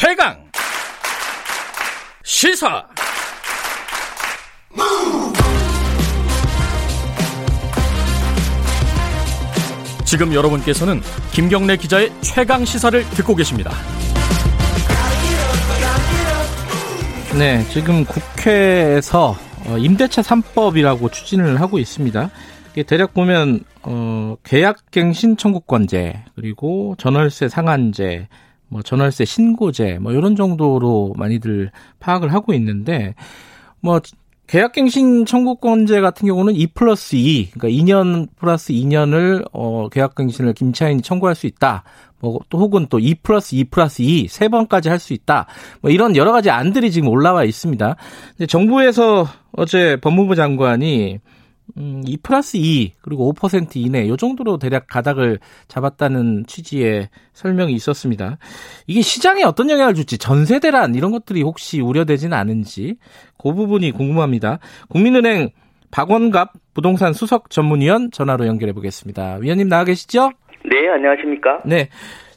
최강 시사 지금 여러분께서는 김경래 기자의 최강 시사를 듣고 계십니다. 네, 지금 국회에서 어, 임대차 3법이라고 추진을 하고 있습니다. 대략 보면 어, 계약갱신 청구권제 그리고 전월세 상한제 뭐 전월세 신고제 뭐 이런 정도로 많이들 파악을 하고 있는데 뭐 계약갱신 청구권제 같은 경우는 2 플러스 2, 그러니까 2년 플러스 2년을 어 계약갱신을 임차인이 청구할 수 있다. 뭐 또 혹은 또 2 플러스 2 플러스 2, 세 번까지 할 수 있다. 뭐 이런 여러 가지 안들이 지금 올라와 있습니다. 근데 정부에서 어제 법무부 장관이 음, 2 플러스 2 그리고 5% 이내 요 정도로 대략 가닥을 잡았다는 취지의 설명이 있었습니다. 이게 시장에 어떤 영향을 줄지 전세 대란 이런 것들이 혹시 우려되지는 않은지 그 부분이 궁금합니다. 국민은행 박원갑 부동산 수석 전문위원 전화로 연결해 보겠습니다. 위원님 나와 계시죠? 네, 안녕하십니까? 네.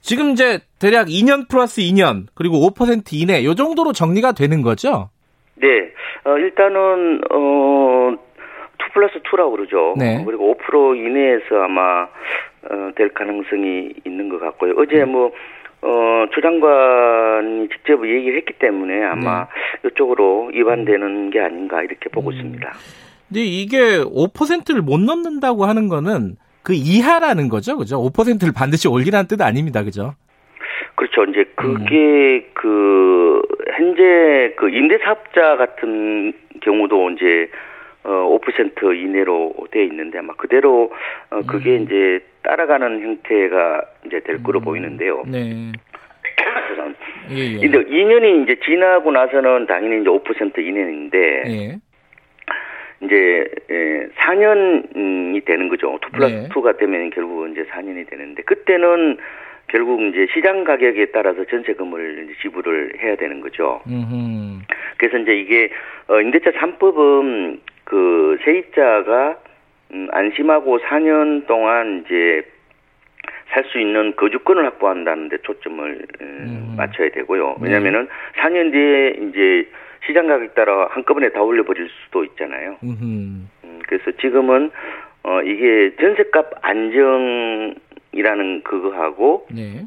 지금 이제 대략 2년 플러스 2년 그리고 5% 이내 요 정도로 정리가 되는 거죠? 네. 어, 일단은 어 2 플러스 2라고 그러죠. 네. 그리고 5% 이내에서 아마 어, 될 가능성이 있는 것 같고요. 어제 음. 뭐 어, 조 장관이 직접 얘기를 했기 때문에 아마 네. 이쪽으로 위반되는 게 아닌가 이렇게 보고 음. 있습니다. 근데 이게 5%를 못 넘는다고 하는 거는 그 이하라는 거죠, 그죠? 5%를 반드시 올리라는 뜻 아닙니다, 그죠? 그렇죠. 이제 음. 그게 그 현재 그 임대사업자 같은 경우도 이제 어 5% 이내로 돼 있는데 아마 그대로 어 그게 음. 이제 따라가는 형태가 이제 될 거로 보이는데요. 네. 예, 예. 근데 2년이 이제 지나고 나서는 당연히 이제 5% 이내인데 예. 이제 예, 4년이 되는 거죠. 2 플러스 네. 2가 되면 결국 이제 4년이 되는데 그때는 결국 이제 시장 가격에 따라서 전세금을 지불을 해야 되는 거죠. 음. 그래서 이제 이게 어 임대차 3법은 그 세입자가 음 안심하고 4년 동안 이제 살 수 있는 거주권을 확보한다는 데 초점을 음, 음. 맞춰야 되고요. 네. 왜냐면은 4년 뒤에 이제 시장 가격 따라 한꺼번에 다 올려 버릴 수도 있잖아요. 음. 음, 그래서 지금은 어 이게 전세값 안정이라는 그거하고 네.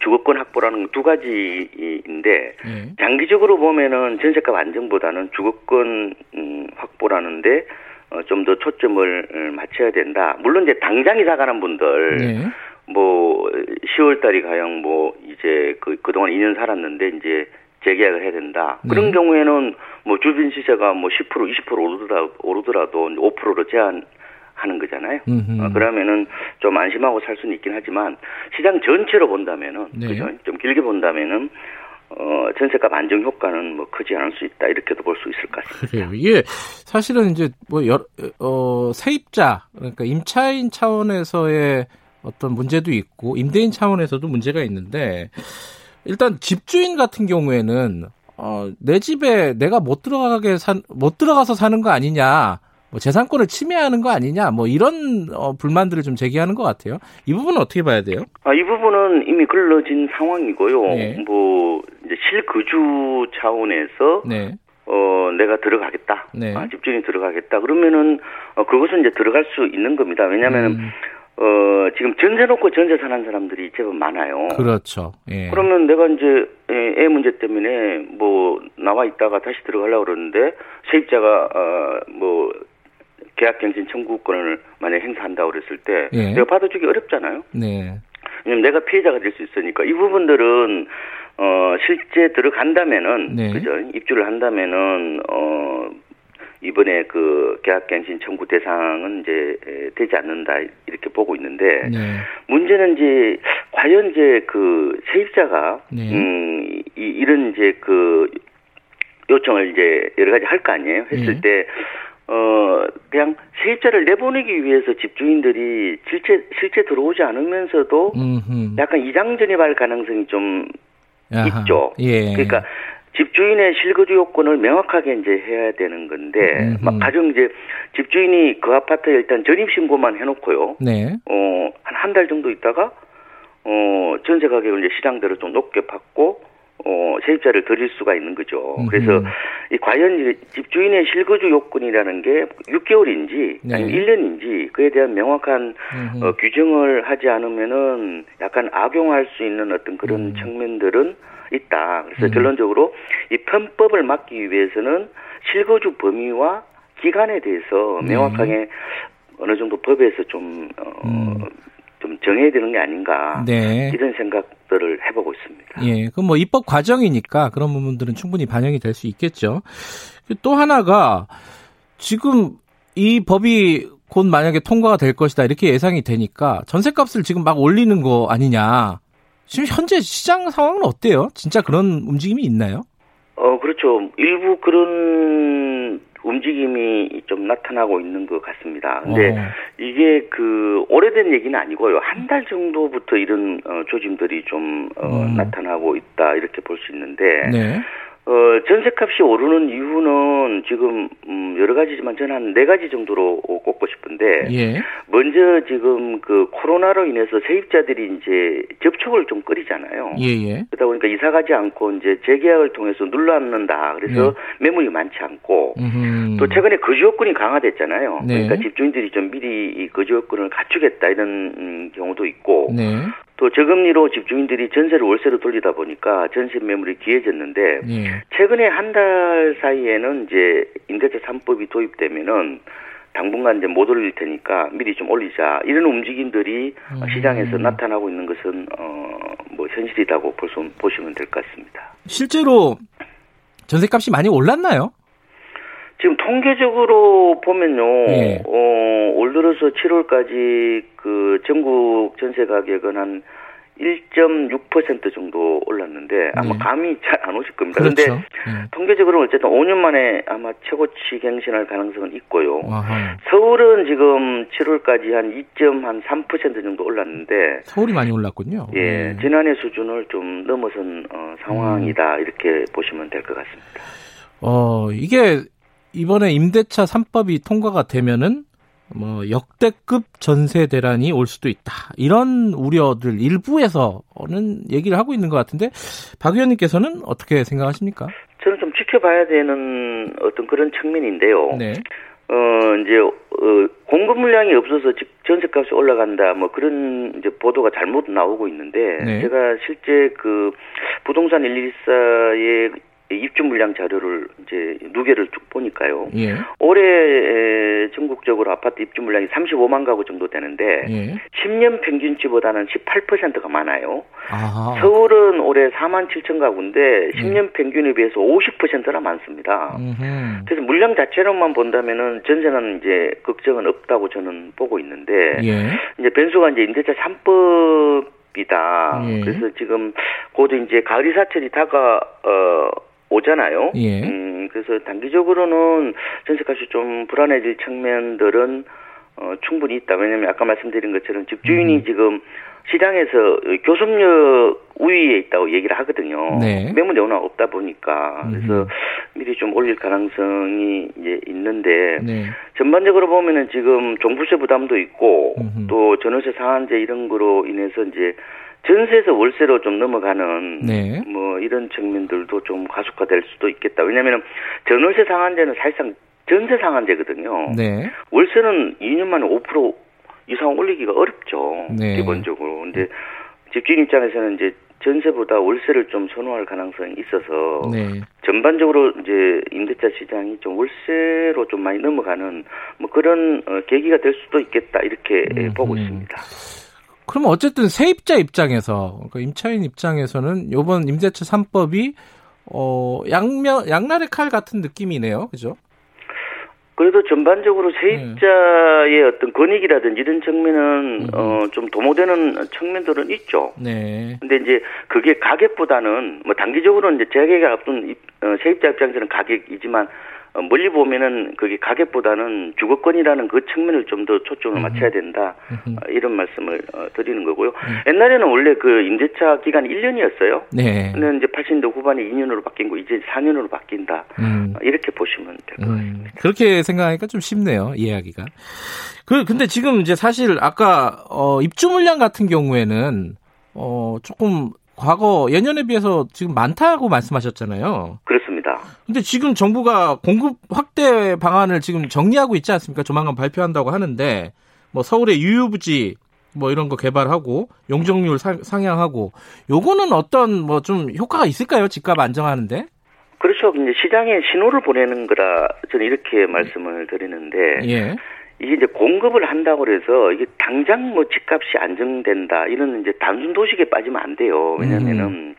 주거권 확보라는 두 가지인데 예. 장기적으로 보면은 전세값 안정보다는 주거권 음, 확보라는데 어, 좀 더 초점을 음, 맞춰야 된다. 물론 이제 당장 이사 가는 분들 네. 뭐 10월 달이 가령 뭐 이제 그 그동안 2년 살았는데 이제 재계약을 해야 된다. 네. 그런 경우에는 뭐 주변 시세가 뭐 10% 20% 오르더라 오르더라도 5%로 제한 하는 거잖아요. 어, 그러면은 좀 안심하고 살 수는 있긴 하지만 시장 전체로 본다면은 네. 그죠? 좀 길게 본다면은 어 전세값 안정 효과는 뭐 크지 않을 수 있다 이렇게도 볼 수 있을 것 같습니다. 그래요. 이게 사실은 이제 뭐 여, 어 세입자 그러니까 임차인 차원에서의 어떤 문제도 있고 임대인 차원에서도 문제가 있는데 일단 집주인 같은 경우에는 어, 내 집에 내가 못 들어가게 산, 못 들어가서 사는 거 아니냐, 뭐 재산권을 침해하는 거 아니냐, 뭐 이런 어, 불만들을 좀 제기하는 것 같아요. 이 부분은 어떻게 봐야 돼요? 아, 이 부분은 이미 걸러진 상황이고요. 네. 뭐 이제 실거주 차원에서 네, 어 내가 들어가겠다. 네. 아, 집주인이 들어가겠다. 그러면은 어, 그것은 이제 들어갈 수 있는 겁니다. 왜냐하면 음, 어 지금 전세 놓고 전세 사는 사람들이 제법 많아요. 그렇죠. 예. 그러면 내가 이제 애, 애 문제 때문에 뭐 나와 있다가 다시 들어가려고 그러는데 세입자가 어 뭐 계약갱신 청구권을 만약 행사한다고 그랬을 때 예. 내가 받아주기 어렵잖아요. 네, 왜냐면 내가 피해자가 될 수 있으니까 이 부분들은 어 실제 들어간다면은 네. 그죠 입주를 한다면은 어 이번에 그 계약갱신 청구 대상은 이제 에, 되지 않는다 이렇게 보고 있는데 네, 문제는 이제 과연 이제 그 세입자가 네. 음 이, 이런 이제 그 요청을 이제 여러 가지 할 거 아니에요 했을 네. 때 어, 그냥 세입자를 내보내기 위해서 집주인들이 실제, 실제 들어오지 않으면서도 음흠. 약간 이장전입할 가능성이 좀 야하. 있죠. 예. 그러니까 집주인의 실거주 요건을 명확하게 이제 해야 되는 건데, 음흠. 막 가령 이제 집주인이 그 아파트에 일단 전입신고만 해놓고요. 네, 어, 한 한 달 정도 있다가, 어, 전세 가격을 이제 시장대로 좀 높게 받고, 어, 세입자를 드릴 수가 있는 거죠. 그래서 이 과연 집주인의 실거주 요건이라는 게 6개월인지 네. 아니면 1년인지 그에 대한 명확한 어, 규정을 하지 않으면은 약간 악용할 수 있는 어떤 그런 음. 측면들은 있다. 그래서 음. 결론적으로 이 편법을 막기 위해서는 실거주 범위와 기간에 대해서 네. 명확하게 어느 정도 법에서 좀, 어, 음. 좀 정해야 되는 게 아닌가. 네. 이런 생각들을 해보고 있습니다. 예. 그럼 뭐 입법 과정이니까 그런 부분들은 충분히 반영이 될 수 있겠죠. 또 하나가 지금 이 법이 곧 만약에 통과가 될 것이다 이렇게 예상이 되니까 전세값을 지금 막 올리는 거 아니냐. 지금 현재 시장 상황은 어때요? 진짜 그런 움직임이 있나요? 어, 그렇죠. 일부 그런 움직임이 좀 나타나고 있는 것 같습니다. 근데 어. 이게 그 오래된 얘기는 아니고요. 한 달 정도부터 이런 어, 조짐들이 좀 어, 음. 나타나고 있다 이렇게 볼 수 있는데 네. 어, 전세값이 오르는 이유는 지금 음, 여러 가지지만 저는 한 네 가지 정도로 꼽고 싶은데 예. 먼저 지금 그 코로나로 인해서 세입자들이 이제 접촉을 좀 꺼리잖아요. 예예. 예. 그러다 보니까 이사 가지 않고 이제 재계약을 통해서 눌러앉는다. 그래서 네. 매물이 많지 않고 음흠. 또 최근에 거주 요건이 강화됐잖아요. 네. 그러니까 집주인들이 좀 미리 이 거주 요건을 갖추겠다 이런 음, 경우도 있고 네. 또 저금리로 집주인들이 전세를 월세로 돌리다 보니까 전세 매물이 귀해졌는데 예. 최근에 한 달 사이에는 이제 임대차 3법이 도입되면은 당분간 이제 못 올릴 테니까 미리 좀 올리자 이런 움직임들이 음. 시장에서 나타나고 있는 것은 어뭐 현실이라고 볼 수, 보시면 될 것 같습니다. 실제로 전세값이 많이 올랐나요? 지금 통계적으로 보면요, 네. 어, 올 들어서 7월까지 그 전국 전세 가격은 한 1.6% 정도 올랐는데 아마 네. 감이 잘 안 오실 겁니다. 그런데 그렇죠. 네. 통계적으로 어쨌든 5년 만에 아마 최고치 갱신할 가능성은 있고요. 아하. 서울은 지금 7월까지 한 2.3% 정도 올랐는데 서울이 많이 올랐군요. 예, 네. 지난해 수준을 좀 넘어선 어, 상황이다 음. 이렇게 보시면 될 것 같습니다. 어 이게 이번에 임대차 3법이 통과가 되면은 뭐 역대급 전세 대란이 올 수도 있다. 이런 우려들 일부에서는 얘기를 하고 있는 것 같은데 박 의원님께서는 어떻게 생각하십니까? 저는 좀 지켜봐야 되는 어떤 그런 측면인데요. 네. 어 이제 어, 공급 물량이 없어서 집 전세값이 올라간다 뭐 그런 이제 보도가 잘못 나오고 있는데 네. 제가 실제 그 부동산 114의 입주 물량 자료를 이제 누계를 쭉 보니까요. 예. 올해 전국적으로 아파트 입주 물량이 35만 가구 정도 되는데 예. 10년 평균치보다는 18%가 많아요. 아하. 서울은 올해 4만 7천 가구인데 10년 예. 평균에 비해서 50%나 많습니다. 음흠. 그래서 물량 자체로만 본다면은 전세는 이제 걱정은 없다고 저는 보고 있는데 예. 이제 변수가 이제 임대차 3법 이다. 예. 그래서 지금 곧 이제 가을 이 사철이 다가 어 오잖아요. 예. 음, 그래서 단기적으로는 전세값이 좀 불안해질 측면들은 어, 충분히 있다. 왜냐하면 아까 말씀드린 것처럼 집주인이 음. 지금 시장에서 교섭력 우위에 있다고 얘기를 하거든요. 네. 매물이 워낙 없다 보니까 그래서 음. 미리 좀 올릴 가능성이 이제 있는데 네. 전반적으로 보면은 지금 종부세 부담도 있고 음흠. 또 전월세 상한제 이런 거로 인해서 이제 전세에서 월세로 좀 넘어가는 네. 뭐 이런 측면들도 좀 가속화될 수도 있겠다. 왜냐하면 전월세 상한제는 사실상 전세 상한제거든요. 네. 월세는 2년 만에 5% 이상 올리기가 어렵죠. 네. 기본적으로. 근데 집주인 입장에서는 이제 전세보다 월세를 좀 선호할 가능성이 있어서 네. 전반적으로 이제 임대차 시장이 좀 월세로 좀 많이 넘어가는 뭐 그런 어, 계기가 될 수도 있겠다 이렇게 음, 보고 음. 있습니다. 그러면 어쨌든 세입자 입장에서 그러니까 임차인 입장에서는 이번 임대차 3법이 어 양면 양날의 칼 같은 느낌이네요. 그죠? 그래도 전반적으로 세입자의 네. 어떤 권익이라든지 이런 측면은 음. 어좀 도모되는 측면들은 있죠. 네. 근데 이제 그게 가격보다는 뭐 단기적으로는 이제 재개가 앞둔 어, 세입자 입장에서는 가격이지만 어, 멀리 보면은 그게 가격보다는 주거권이라는 그 측면을 좀 더 초점을 음. 맞춰야 된다 어, 이런 말씀을 어, 드리는 거고요. 음. 옛날에는 원래 그 임대차 기간이 1년이었어요. 네. 근데 이제 80년대 후반에 2년으로 바뀐 거 이제 4년으로 바뀐다 음. 이렇게 보시면 될것 음. 같습니다. 그렇게 생각하니까 좀 쉽네요 이야기가. 그 근데 지금 이제 사실 아까 어, 입주 물량 같은 경우에는 어 조금 과거 예년에 비해서 지금 많다고 말씀하셨잖아요. 그렇습니다. 근데 지금 정부가 공급 확대 방안을 지금 정리하고 있지 않습니까? 조만간 발표한다고 하는데 뭐 서울의 유유부지 뭐 이런 거 개발하고 용적률 상향하고 요거는 어떤 뭐 좀 효과가 있을까요? 집값 안정하는데? 그렇죠. 이제 시장에 신호를 보내는 거라 저는 이렇게 말씀을 드리는데 예. 이게 이제 공급을 한다고 그래서 이게 당장 뭐 집값이 안정된다 이런 이제 단순 도식에 빠지면 안 돼요. 왜냐면은 음.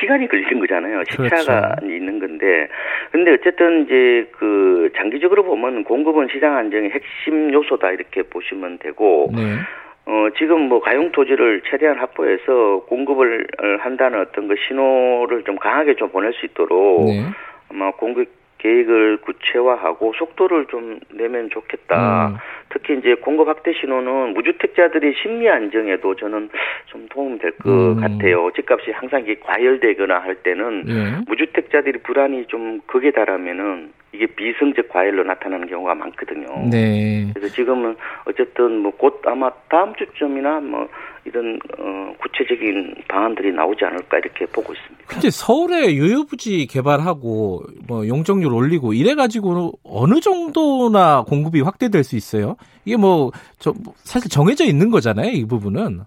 시간이 걸리는 거잖아요. 시차가 그렇죠. 있는 건데. 근데 어쨌든 이제 그 장기적으로 보면 공급은 시장 안정의 핵심 요소다 이렇게 보시면 되고 네. 어, 지금 뭐 가용 토지를 최대한 확보해서 공급을 한다는 어떤 그 신호를 좀 강하게 좀 보낼 수 있도록 네. 아마 공급 계획을 구체화하고 속도를 좀 내면 좋겠다. 음. 특히 이제 공급 확대 신호는 무주택자들의 심리 안정에도 저는 좀 도움 될것 음. 같아요. 집값이 항상 이게 과열되거나 할 때는 예. 무주택자들이 불안이 좀 극에 달하면은 이게 비성적 과열로 나타나는 경우가 많거든요. 네. 그래서 지금은 어쨌든 뭐 곧 아마 다음 주쯤이나 뭐 이런 어 구체적인 방안들이 나오지 않을까 이렇게 보고 있습니다. 근데 서울에 유효부지 개발하고 뭐 용적률 올리고 이래 가지고 어느 정도나 공급이 확대될 수 있어요? 이게 뭐 저 사실 정해져 있는 거잖아요, 이 부분은.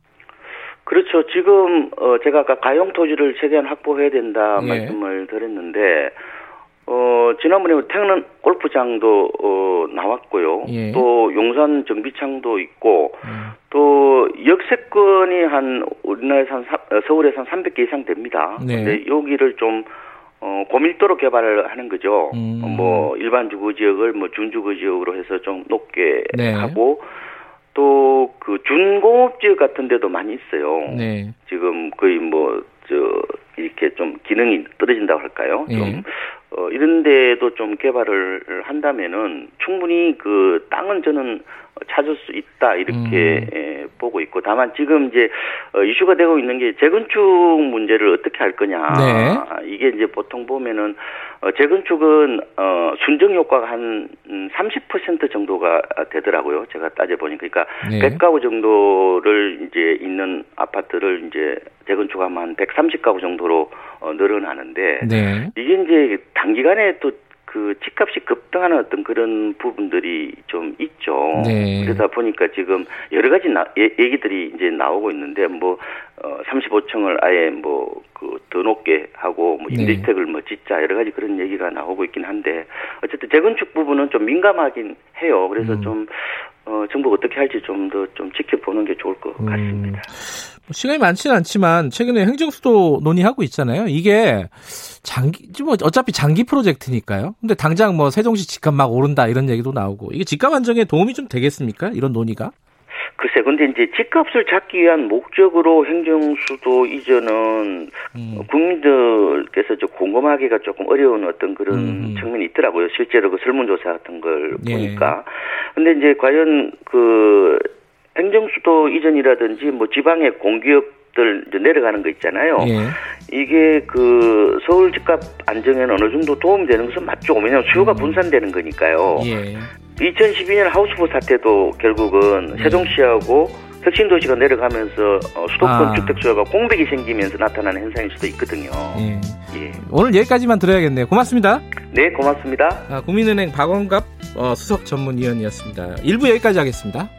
그렇죠. 지금 어 제가 아까 가용 토지를 최대한 확보해야 된다 예. 말씀을 드렸는데 어, 지난번에 태릉 골프장도, 어, 나왔고요. 예. 또 용산 정비창도 있고, 음. 또 역세권이 한, 우리나라에서 한, 어, 서울에서 한 300개 이상 됩니다. 네. 근데 여기를 좀, 어, 고밀도로 개발을 하는 거죠. 음. 뭐, 일반 주거 지역을 뭐 준주거 지역으로 해서 좀 높게 네. 하고, 또 그 준공업 지역 같은 데도 많이 있어요. 네. 지금 거의 뭐, 저, 이렇게 좀 기능이 떨어진다고 할까요? 예. 좀 어, 이런 데도 좀 개발을 한다면은 충분히 그 땅은 저는 찾을 수 있다 이렇게 음. 예, 보고 있고 다만 지금 이제 어, 이슈가 되고 있는 게 재건축 문제를 어떻게 할 거냐 네. 이게 이제 보통 보면은 어, 재건축은 어, 순정 효과가 한 30% 음, 정도가 되더라고요 제가 따져 보니까 그러니까 네. 100가구 정도를 이제 있는 아파트를 이제 재건축하면 한 130가구 정도로 어, 늘어나는데 네. 이게 이제 단기간에 또 그 집값이 급등하는 어떤 그런 부분들이 좀 있죠. 네. 그러다 보니까 지금 여러 가지 나, 예, 얘기들이 이제 나오고 있는데 뭐 어, 35층을 아예 뭐 그 더 높게 하고 뭐 네. 임대주택을 뭐 짓자 여러 가지 그런 얘기가 나오고 있긴 한데 어쨌든 재건축 부분은 좀 민감하긴 해요. 그래서 음. 좀 어, 정부가 어떻게 할지 좀 더좀 좀 지켜보는 게 좋을 것 음. 같습니다. 뭐 시간이 많지는 않지만 최근에 행정수도 논의하고 있잖아요. 이게 장기 뭐 어차피 장기 프로젝트니까요. 근데 당장 뭐 세종시 집값 막 오른다 이런 얘기도 나오고 이게 집값 안정에 도움이 좀 되겠습니까? 이런 논의가? 글쎄, 근데 이제 집값을 잡기 위한 목적으로 행정수도 이전은 음. 국민들께서 좀 공감하기가 조금 어려운 어떤 그런 음. 측면이 있더라고요. 실제로 그 설문조사 같은 걸 예. 보니까. 근데 이제 과연 그 행정수도 이전이라든지 뭐 지방의 공기업들 이제 내려가는 거 있잖아요. 예. 이게 그 서울 집값 안정에는 어느 정도 도움이 되는 것은 맞죠. 왜냐하면 수요가 음. 분산되는 거니까요. 예. 2012년 하우스부 사태도 결국은 네. 세종시하고 혁신도시가 내려가면서 어, 수도권 아. 주택 수요가 공백이 생기면서 나타나는 현상일 수도 있거든요. 예. 예. 오늘 여기까지만 들어야겠네요. 고맙습니다. 네, 고맙습니다. 아, 국민은행 박원갑 어, 수석 전문위원이었습니다. 1부 여기까지 하겠습니다.